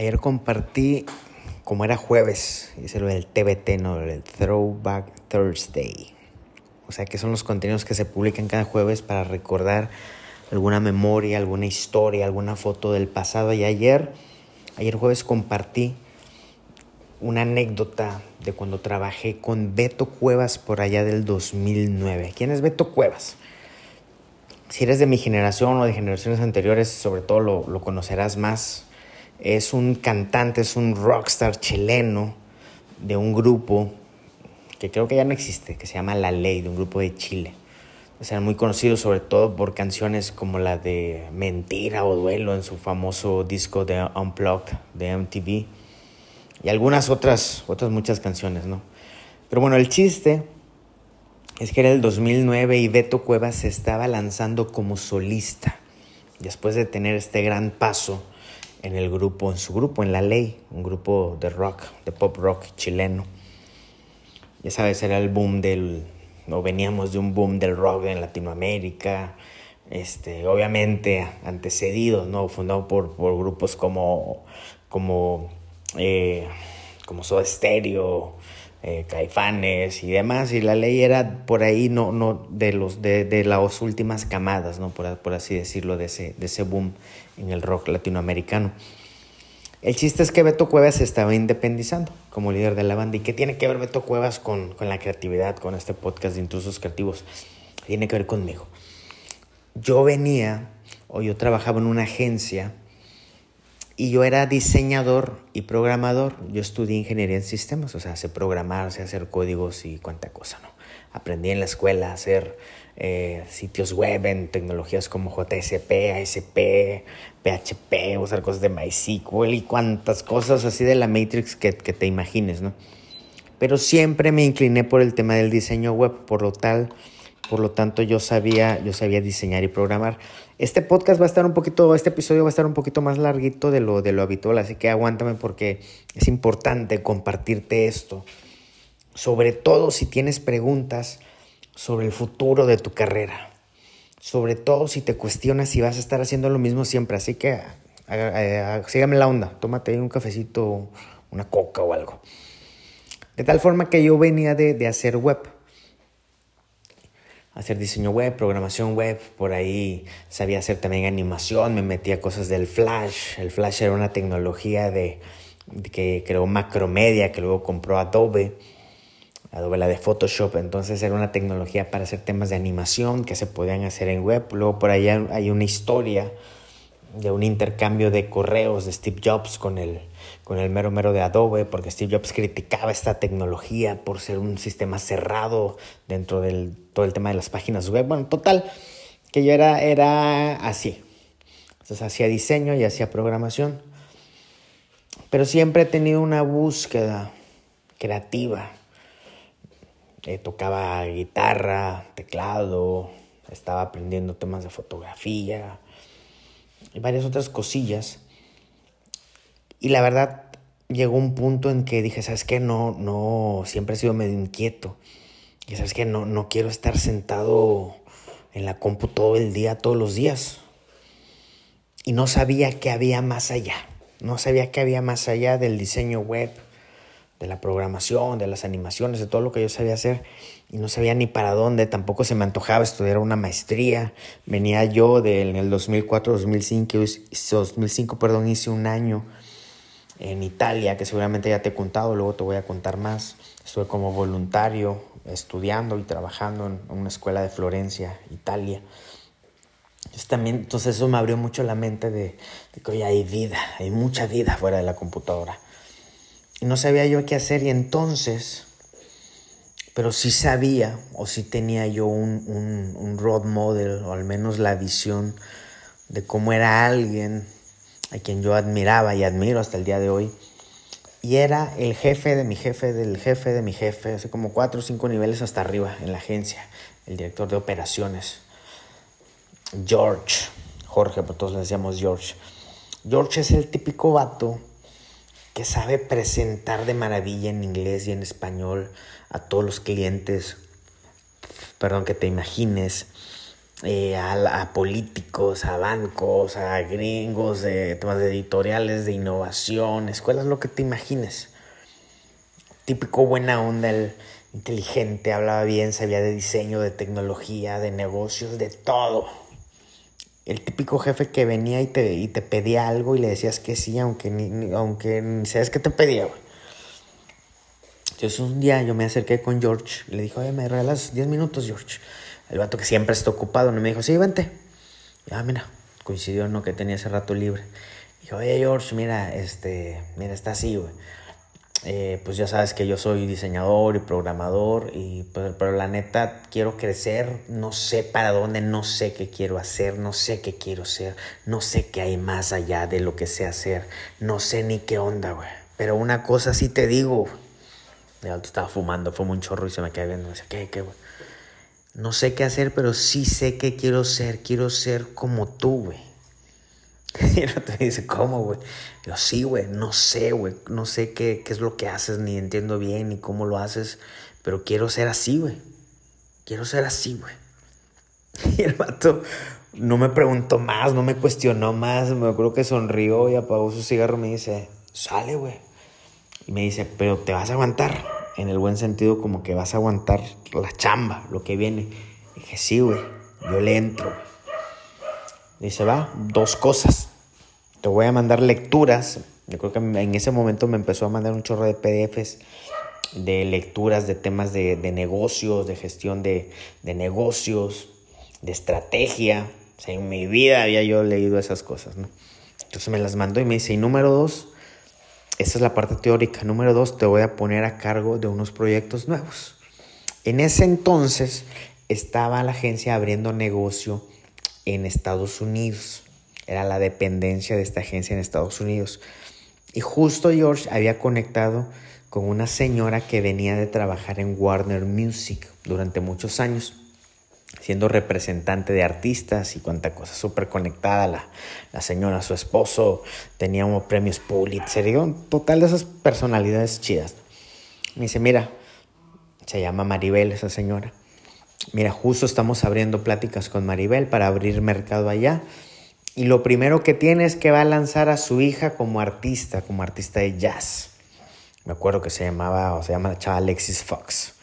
Ayer compartí, como era jueves, hice lo del TBT, ¿no? El Throwback Thursday. O sea, que son los contenidos que se publican cada jueves para recordar alguna memoria, alguna historia, alguna foto del pasado. Y ayer, ayer jueves compartí una anécdota de cuando trabajé con Beto Cuevas por allá del 2009. ¿Quién es Beto Cuevas? Si eres de mi generación o de generaciones anteriores, sobre todo lo, lo conocerás más. Es un cantante, es un rockstar chileno de un grupo que creo que ya no existe, que se llama La Ley, de un grupo de Chile. O sea, muy conocido sobre todo por canciones como la de Mentira o Duelo en su famoso disco de Unplugged de MTV y algunas otras, otras muchas canciones, ¿no? Pero bueno, el chiste es que era el 2009 y Beto Cuevas se estaba lanzando como solista después de tener este gran paso en el grupo, en su grupo, en La Ley, un grupo de rock, de pop rock chileno. Ya sabes, era el boom del, o veníamos de un boom del rock en Latinoamérica, este, obviamente antecedidos, ¿no? Fundado por, por grupos como, como, eh, como Soda Stereo, eh, Caifanes y demás, y la ley era por ahí, no, no, de los, de, de las últimas camadas, ¿no? Por, por así decirlo, de ese, de ese boom en el rock latinoamericano. El chiste es que Beto Cuevas se estaba independizando como líder de la banda. ¿Y qué tiene que ver Beto Cuevas con, con la creatividad, con este podcast de intrusos creativos? Tiene que ver conmigo. Yo venía, o yo trabajaba en una agencia, y yo era diseñador y programador. Yo estudié ingeniería en sistemas, o sea, sé programar, sé hacer códigos y cuánta cosa, ¿no? Aprendí en la escuela a hacer eh, sitios web en tecnologías como JSP, ASP, PHP, usar cosas de MySQL y cuantas cosas así de la Matrix que, que te imagines, ¿no? Pero siempre me incliné por el tema del diseño web, por lo tal, por lo tanto yo sabía, yo sabía diseñar y programar. Este podcast va a estar un poquito, este episodio va a estar un poquito más larguito de lo, de lo habitual, así que aguántame porque es importante compartirte esto. Sobre todo si tienes preguntas sobre el futuro de tu carrera. Sobre todo si te cuestionas si vas a estar haciendo lo mismo siempre. Así que sígame la onda, tómate un cafecito, una coca o algo. De tal forma que yo venía de, de hacer web. Hacer diseño web, programación web, por ahí sabía hacer también animación, me metía cosas del Flash. El Flash era una tecnología de, que creó Macromedia, que luego compró Adobe Adobe la de Photoshop, entonces era una tecnología para hacer temas de animación que se podían hacer en web. Luego por allá hay una historia de un intercambio de correos de Steve Jobs con el, con el mero mero de Adobe, porque Steve Jobs criticaba esta tecnología por ser un sistema cerrado dentro del todo el tema de las páginas web. Bueno, total, que yo era, era así. Entonces hacía diseño y hacía programación. Pero siempre he tenido una búsqueda creativa eh, tocaba guitarra, teclado, estaba aprendiendo temas de fotografía y varias otras cosillas. Y la verdad llegó un punto en que dije, ¿sabes qué? No, no, siempre he sido medio inquieto. Y sabes qué? No, no quiero estar sentado en la compu todo el día, todos los días. Y no sabía que había más allá. No sabía que había más allá del diseño web de la programación, de las animaciones, de todo lo que yo sabía hacer y no sabía ni para dónde, tampoco se me antojaba estudiar una maestría. Venía yo de, en el 2004, 2005, 2005, perdón, hice un año en Italia, que seguramente ya te he contado, luego te voy a contar más. Estuve como voluntario estudiando y trabajando en una escuela de Florencia, Italia. Entonces, también, entonces eso me abrió mucho la mente de, de que hoy hay vida, hay mucha vida fuera de la computadora. Y no sabía yo qué hacer y entonces, pero sí sabía o sí tenía yo un, un, un road model o al menos la visión de cómo era alguien a quien yo admiraba y admiro hasta el día de hoy. Y era el jefe de mi jefe, del jefe de mi jefe, hace como cuatro o cinco niveles hasta arriba en la agencia, el director de operaciones. George, Jorge, por todos le decíamos George. George es el típico vato que sabe presentar de maravilla en inglés y en español a todos los clientes, perdón, que te imagines. eh, a, políticos, a bancos, a gringos, de temas de editoriales, de innovación, escuelas, lo que te imagines. Típico buena onda, el inteligente, hablaba bien, sabía de diseño, de tecnología, de negocios, de todo. El típico jefe que venía y te, y te pedía algo y le decías que sí, aunque ni, aunque ni sabes que te pedía, Entonces un día yo me acerqué con George, le dije, oye, me regalas 10 minutos, George. El vato que siempre está ocupado, ¿no? me dijo, sí, vente. Ah, mira, coincidió, ¿no? Que tenía ese rato libre. Dijo, oye, George, mira, este, mira, está así, güey. Eh, pues ya sabes que yo soy diseñador y programador, y, pues, pero la neta quiero crecer, no sé para dónde, no sé qué quiero hacer, no sé qué quiero ser, no sé qué hay más allá de lo que sé hacer, no sé ni qué onda, güey. Pero una cosa sí te digo, estaba fumando, fumó un chorro y se me quedó viendo, me decía, ¿qué, qué, güey? No sé qué hacer, pero sí sé qué quiero ser, quiero ser como tú, güey. Y el otro dice, ¿cómo, güey? Yo, sí, güey, no sé, güey, no sé qué, qué es lo que haces, ni entiendo bien, ni cómo lo haces, pero quiero ser así, güey. Quiero ser así, güey. Y el vato no me preguntó más, no me cuestionó más, me acuerdo que sonrió y apagó su cigarro y me dice, sale, güey. Y me dice, pero te vas a aguantar, en el buen sentido como que vas a aguantar la chamba, lo que viene. Y dije, sí, güey, yo le entro, Dice, va, dos cosas. Te voy a mandar lecturas. Yo creo que en ese momento me empezó a mandar un chorro de PDFs de lecturas de temas de, negocios, de gestión de, negocios, de estrategia. O sea, en mi vida había yo leído esas cosas, ¿no? Entonces me las mandó y me dice, y número dos, esa es la parte teórica. Número dos, te voy a poner a cargo de unos proyectos nuevos. En ese entonces estaba la agencia abriendo negocio en Estados Unidos. Era la dependencia de esta agencia en Estados Unidos. Y justo George había conectado con una señora que venía de trabajar en Warner Music durante muchos años, siendo representante de artistas y cuánta cosa, súper conectada la, la, señora, su esposo, tenía unos premios Pulitzer, y un total de esas personalidades chidas. Me dice, mira, se llama Maribel esa señora. Mira, justo estamos abriendo pláticas con Maribel para abrir mercado allá. Y lo primero que tiene es que va a lanzar a su hija como artista, como artista de jazz. Me acuerdo que se llamaba, o se llama la chava Alexis Fox.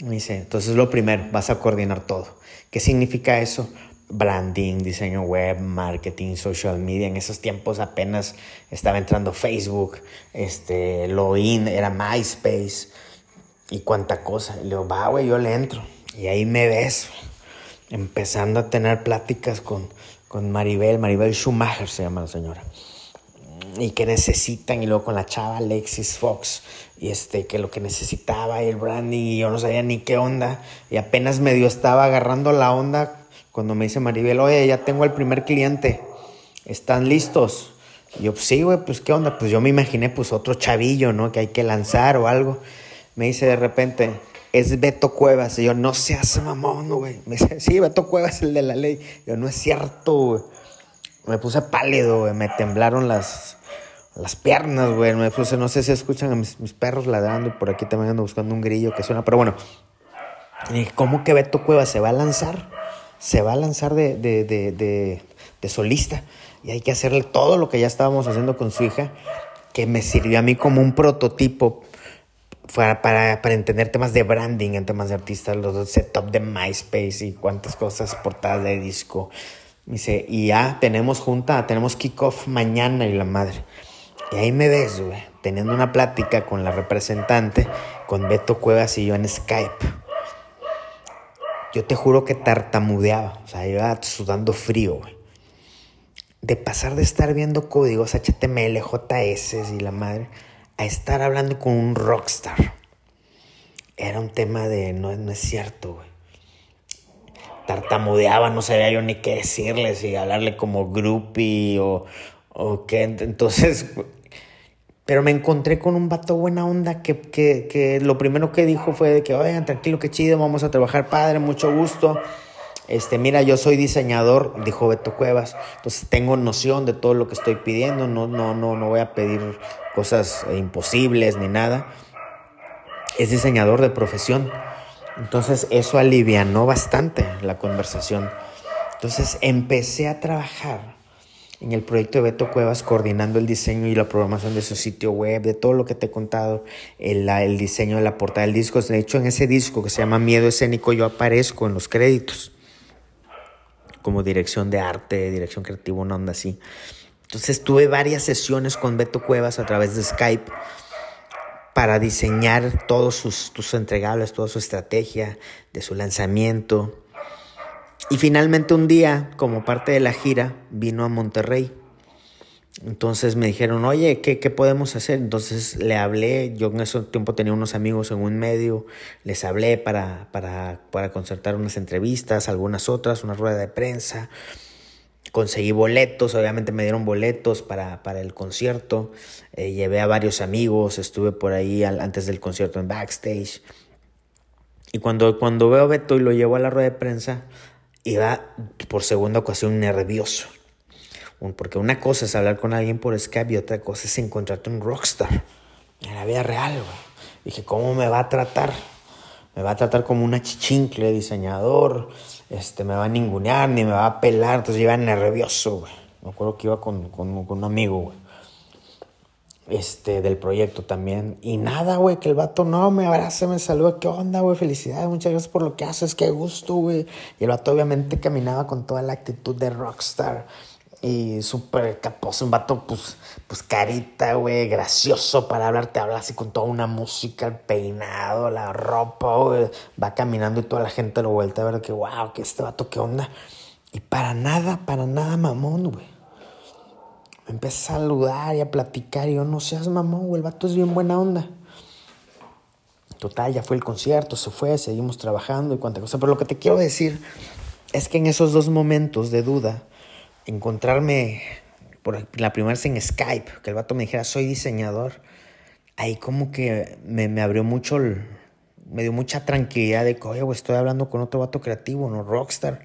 Dice, entonces lo primero, vas a coordinar todo. ¿Qué significa eso? Branding, diseño web, marketing, social media. En esos tiempos apenas estaba entrando Facebook, este, in era MySpace y cuánta cosa. Y le digo, va, güey, yo le entro. Y ahí me ves empezando a tener pláticas con, con Maribel, Maribel Schumacher se llama la señora. Y que necesitan, y luego con la chava Alexis Fox, y este, que lo que necesitaba, y el branding, y yo no sabía ni qué onda, y apenas medio estaba agarrando la onda cuando me dice Maribel, oye, ya tengo el primer cliente, ¿están listos? Y yo, pues sí, güey, pues qué onda, pues yo me imaginé, pues otro chavillo, ¿no? Que hay que lanzar o algo. Me dice de repente, es Beto Cuevas. Y yo, no seas mamón, güey. Me dice, sí, Beto Cuevas, el de la ley. yo, no es cierto, güey. Me puse pálido, güey. Me temblaron las, las piernas, güey. Me puse, no sé si escuchan a mis, perros ladrando. Y por aquí también ando buscando un grillo que suena. Pero bueno, ¿cómo que Beto Cuevas se va a lanzar? Se va a lanzar de, de, de, de solista. Y hay que hacerle todo lo que ya estábamos haciendo con su hija. Que me sirvió a mí como un prototipo para, para, para, entender temas de branding, en temas de artistas, los setup de MySpace y cuántas cosas, portadas de disco. dice, y ya tenemos junta, tenemos kickoff mañana y la madre. Y ahí me ves, güey, teniendo una plática con la representante, con Beto Cuevas y yo en Skype. Yo te juro que tartamudeaba, o sea, iba sudando frío, güey. De pasar de estar viendo códigos HTML, JS y la madre a estar hablando con un rockstar. Era un tema de no, no es cierto, güey. Tartamudeaba, no sabía yo ni qué decirle, si hablarle como groupie o, o qué. Entonces, pero me encontré con un vato buena onda que, que, que lo primero que dijo fue de que, oigan, tranquilo, qué chido, vamos a trabajar padre, mucho gusto. Este, mira, yo soy diseñador, dijo Beto Cuevas, entonces tengo noción de todo lo que estoy pidiendo, no, no, no, no voy a pedir cosas imposibles ni nada. Es diseñador de profesión. Entonces eso alivianó bastante la conversación. Entonces empecé a trabajar en el proyecto de Beto Cuevas, coordinando el diseño y la programación de su sitio web, de todo lo que te he contado, el, el diseño de la portada del disco. De hecho, en ese disco que se llama Miedo Escénico, yo aparezco en los créditos como dirección de arte, dirección creativa, una onda así. Entonces tuve varias sesiones con Beto Cuevas a través de Skype para diseñar todos sus, tus entregables, toda su estrategia de su lanzamiento. Y finalmente un día, como parte de la gira, vino a Monterrey. Entonces me dijeron, oye, ¿qué, ¿qué, podemos hacer? Entonces le hablé, yo en ese tiempo tenía unos amigos en un medio, les hablé para, para, para concertar unas entrevistas, algunas otras, una rueda de prensa. Conseguí boletos, obviamente me dieron boletos para, para el concierto. Eh, llevé a varios amigos, estuve por ahí antes del concierto en backstage. Y cuando, cuando veo a Beto y lo llevo a la rueda de prensa, iba por segunda ocasión nervioso. Porque una cosa es hablar con alguien por Skype y otra cosa es encontrarte un rockstar en la vida real, güey. Dije, ¿cómo me va a tratar? Me va a tratar como una chichincle diseñador, este, me va a ningunear, ni me va a pelar, entonces iba nervioso, güey. Me acuerdo que iba con, con, con un amigo, güey. Este, del proyecto también. Y nada, güey, que el vato no me abraza, me saluda. ¿Qué onda, güey? Felicidades, muchas gracias por lo que haces, qué gusto, güey. Y el vato obviamente caminaba con toda la actitud de rockstar y súper caposo, un vato, pues, pues carita, güey, gracioso para hablar, te habla así con toda una música, el peinado, la ropa, va caminando y toda la gente lo vuelta a ver que, wow, que este vato, qué onda. Y para nada, para nada mamón, güey. Me empieza a saludar y a platicar y yo, no seas mamón, güey, el vato es bien buena onda. Total, ya fue el concierto, se fue, seguimos trabajando y cuánta cosa. Pero lo que te quiero decir es que en esos dos momentos de duda, encontrarme por la primera vez en Skype, que el vato me dijera, soy diseñador, ahí como que me, me abrió mucho, me dio mucha tranquilidad de que, oye, estoy hablando con otro vato creativo, no rockstar,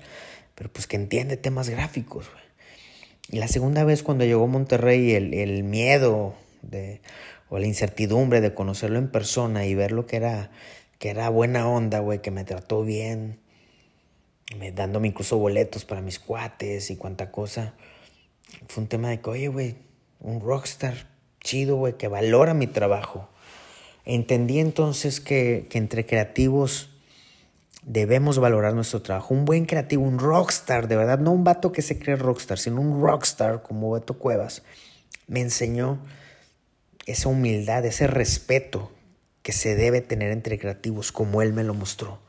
pero pues que entiende temas gráficos, güey. Y la segunda vez cuando llegó Monterrey, el, el miedo de, o la incertidumbre de conocerlo en persona y ver lo que era, que era buena onda, güey, que me trató bien, dándome incluso boletos para mis cuates y cuánta cosa. Fue un tema de que, oye, güey, un rockstar chido, güey, que valora mi trabajo. Entendí entonces que, que entre creativos debemos valorar nuestro trabajo. Un buen creativo, un rockstar, de verdad, no un vato que se cree rockstar, sino un rockstar como Beto Cuevas, me enseñó esa humildad, ese respeto que se debe tener entre creativos, como él me lo mostró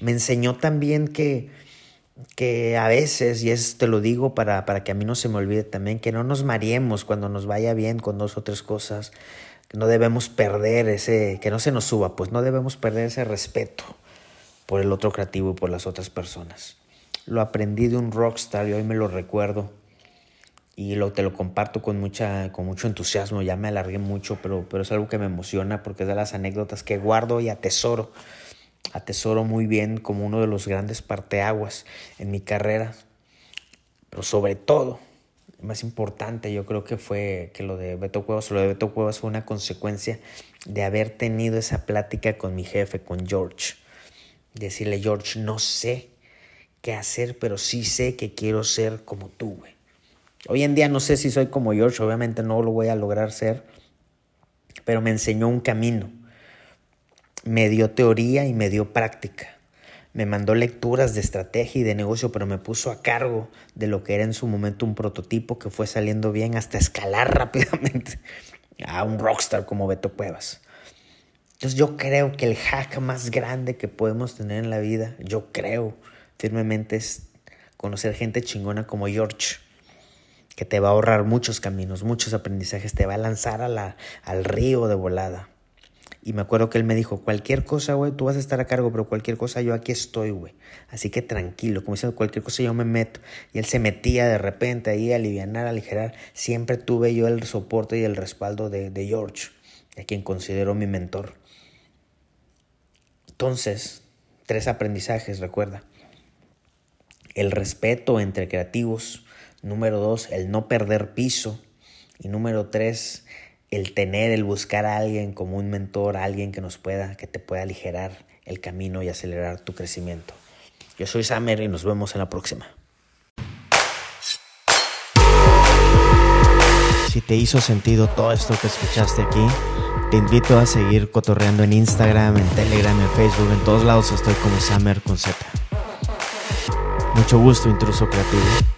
me enseñó también que, que a veces, y es, te lo digo para, para que a mí no se me olvide también, que no nos mareemos cuando nos vaya bien con dos o tres cosas, que no debemos perder ese, que no se nos suba, pues no debemos perder ese respeto por el otro creativo y por las otras personas. Lo aprendí de un rockstar y hoy me lo recuerdo y lo, te lo comparto con, mucha, con mucho entusiasmo, ya me alargué mucho, pero, pero es algo que me emociona porque es de las anécdotas que guardo y atesoro atesoro muy bien como uno de los grandes parteaguas en mi carrera. Pero sobre todo, más importante, yo creo que fue que lo de Beto Cuevas, lo de Beto Cuevas fue una consecuencia de haber tenido esa plática con mi jefe, con George. Decirle, George, no sé qué hacer, pero sí sé que quiero ser como tú, güey. Hoy en día no sé si soy como George, obviamente no lo voy a lograr ser, pero me enseñó un camino me dio teoría y me dio práctica. Me mandó lecturas de estrategia y de negocio, pero me puso a cargo de lo que era en su momento un prototipo que fue saliendo bien hasta escalar rápidamente a un rockstar como Beto Cuevas. Entonces yo creo que el hack más grande que podemos tener en la vida, yo creo firmemente es conocer gente chingona como George, que te va a ahorrar muchos caminos, muchos aprendizajes, te va a lanzar al río de volada. Y me acuerdo que él me dijo, cualquier cosa, güey, tú vas a estar a cargo, pero cualquier cosa yo aquí estoy, güey. Así que tranquilo, como diciendo, cualquier cosa yo me meto. Y él se metía de repente ahí a aliviar, a aligerar. Siempre tuve yo el soporte y el respaldo de, de George, a quien considero mi mentor. Entonces, tres aprendizajes, recuerda. El respeto entre creativos. Número dos, el no perder piso. Y número tres, el tener, el buscar a alguien como un mentor, a alguien que nos pueda, que te pueda aligerar el camino y acelerar tu crecimiento. Yo soy Samer y nos vemos en la próxima. Si te hizo sentido todo esto que escuchaste aquí, te invito a seguir cotorreando en Instagram, en Telegram, en Facebook, en todos lados estoy como Samer con Z. Mucho gusto, intruso creativo.